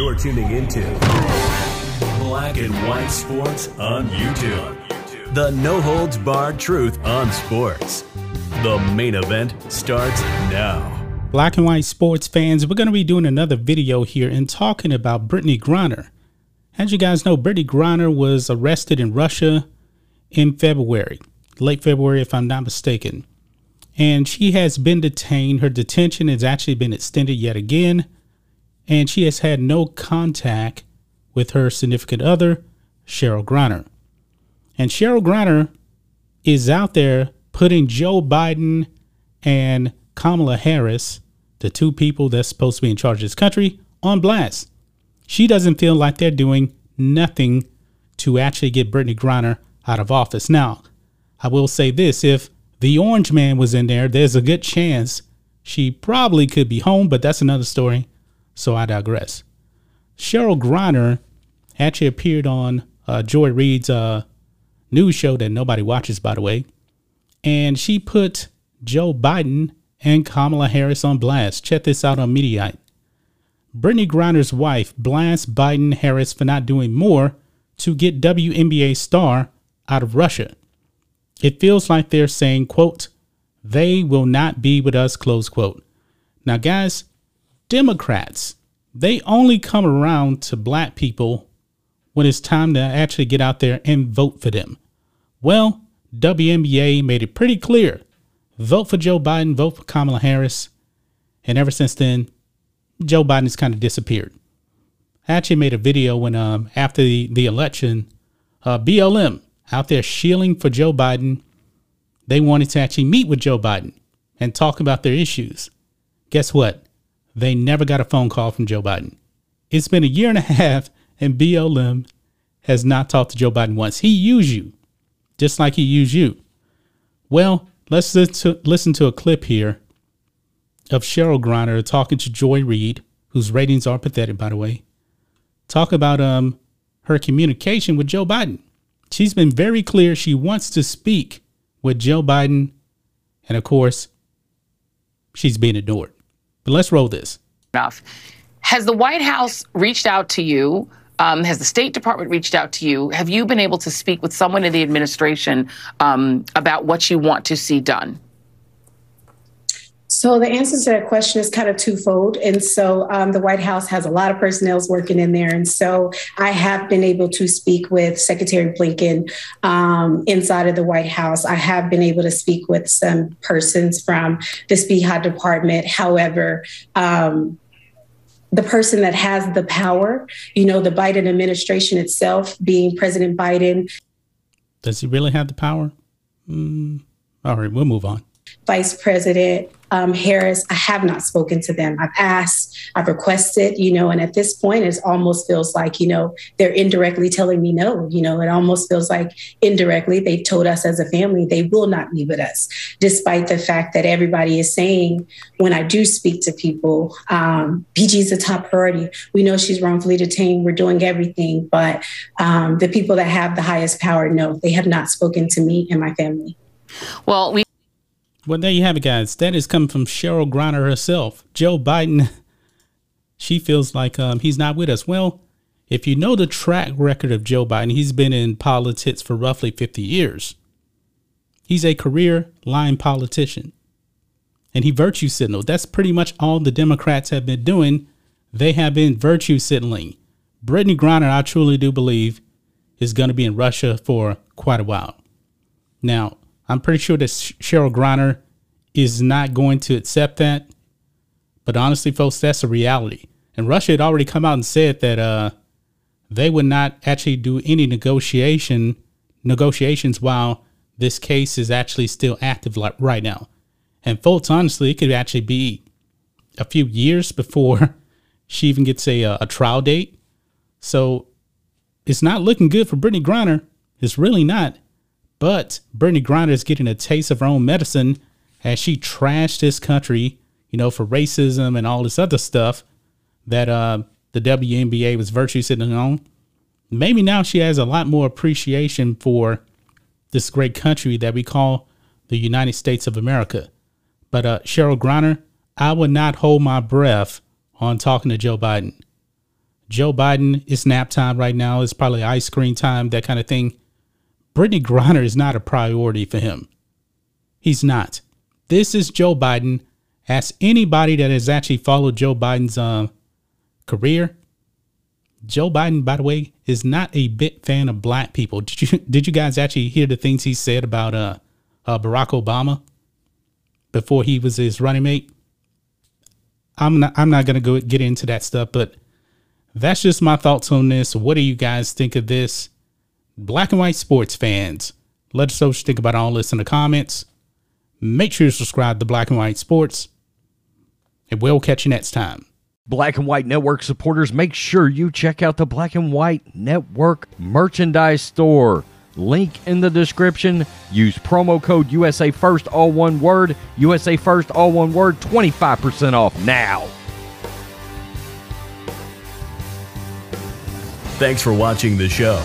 You're tuning into Black and White Sports on YouTube. The no holds barred truth on sports. The main event starts now. Black and White Sports fans, we're going to be doing another video here and talking about Brittney Griner. As you guys know, Brittney Griner was arrested in Russia in February, late February, if I'm not mistaken. And she has been detained. Her detention has actually been extended yet again. And she has had no contact with her significant other, Cherelle Griner. And Cherelle Griner is out there putting Joe Biden and Kamala Harris, the two people that's supposed to be in charge of this country, on blast. She doesn't feel like they're doing nothing to actually get Brittney Griner out of office. Now, I will say this if the orange man was in there, there's a good chance she probably could be home, but that's another story. So I digress. Cherelle Griner actually appeared on uh, Joy Reid's uh, news show that nobody watches, by the way. And she put Joe Biden and Kamala Harris on blast. Check this out on Mediaite. Brittney Griner's wife blasts Biden Harris for not doing more to get WNBA star out of Russia. It feels like they're saying, quote, they will not be with us, close quote. Now, guys, Democrats, they only come around to black people when it's time to actually get out there and vote for them. Well, WNBA made it pretty clear vote for Joe Biden, vote for Kamala Harris. And ever since then, Joe Biden has kind of disappeared. I actually made a video when um, after the, the election, uh, BLM out there shielding for Joe Biden. They wanted to actually meet with Joe Biden and talk about their issues. Guess what? They never got a phone call from Joe Biden. It's been a year and a half, and BLM has not talked to Joe Biden once. He used you, just like he used you. Well, Let's listen to, a clip here of Cherelle Griner talking to Joy Reid, whose ratings are pathetic, by the way. Talk about um her communication with Joe Biden. She's been very clear she wants to speak with Joe Biden, and of course, she's being ignored. But let's roll this. Enough. Has the White House reached out to you um, has the State Department reached out to you? Have you been able to speak with someone in the administration um, about what you want to see done? So the answer to that question is kind of twofold. And so um, the White House has a lot of personnel working in there. And so I have been able to speak with Secretary Blinken um, inside of the White House. I have been able to speak with some persons from the SPEHA department. However, um, the person that has the power, you know, the Biden administration itself being President Biden. Does he really have the power? Mm, all right, we'll move on. Vice President um, Harris, I have not spoken to them. I've asked, I've requested, you know, and at this point, it almost feels like, you know, they're indirectly telling me no. You know, it almost feels like indirectly they've told us as a family they will not be with us, despite the fact that everybody is saying when I do speak to people, um, is a top priority. We know she's wrongfully detained. We're doing everything. But um, the people that have the highest power, no, they have not spoken to me and my family. Well, we well, there you have it, guys. That is coming from Cherelle Griner herself. Joe Biden, she feels like um, he's not with us. Well, if you know the track record of Joe Biden, he's been in politics for roughly 50 years. He's a career line politician. And he virtue signaled. That's pretty much all the Democrats have been doing. They have been virtue signaling. Brittney Griner, I truly do believe, is going to be in Russia for quite a while. Now, I'm pretty sure that Cherelle Griner is not going to accept that. But honestly, folks, that's a reality. And Russia had already come out and said that uh, they would not actually do any negotiation negotiations while this case is actually still active like right now. And folks, honestly, it could actually be a few years before she even gets a, uh, a trial date. So it's not looking good for Brittney Griner. It's really not. But Brittney Griner is getting a taste of her own medicine as she trashed this country, you know, for racism and all this other stuff that uh, the WNBA was virtue sitting on. Maybe now she has a lot more appreciation for this great country that we call the United States of America. But uh, Cherelle Griner, I would not hold my breath on talking to Joe Biden. Joe Biden is nap time right now. It's probably ice cream time, that kind of thing. Brittney Griner is not a priority for him. He's not. This is Joe Biden. Ask anybody that has actually followed Joe Biden's uh, career. Joe Biden, by the way, is not a bit fan of black people. Did you did you guys actually hear the things he said about uh, uh Barack Obama before he was his running mate? I'm not I'm not gonna go get into that stuff, but that's just my thoughts on this. What do you guys think of this? Black and white sports fans, let us know what you think about all this in the comments. Make sure you subscribe to Black and White Sports, and we'll catch you next time. Black and White Network supporters, make sure you check out the Black and White Network merchandise store. Link in the description. Use promo code USA First, all one word. USA First, all one word. 25% off now. Thanks for watching the show.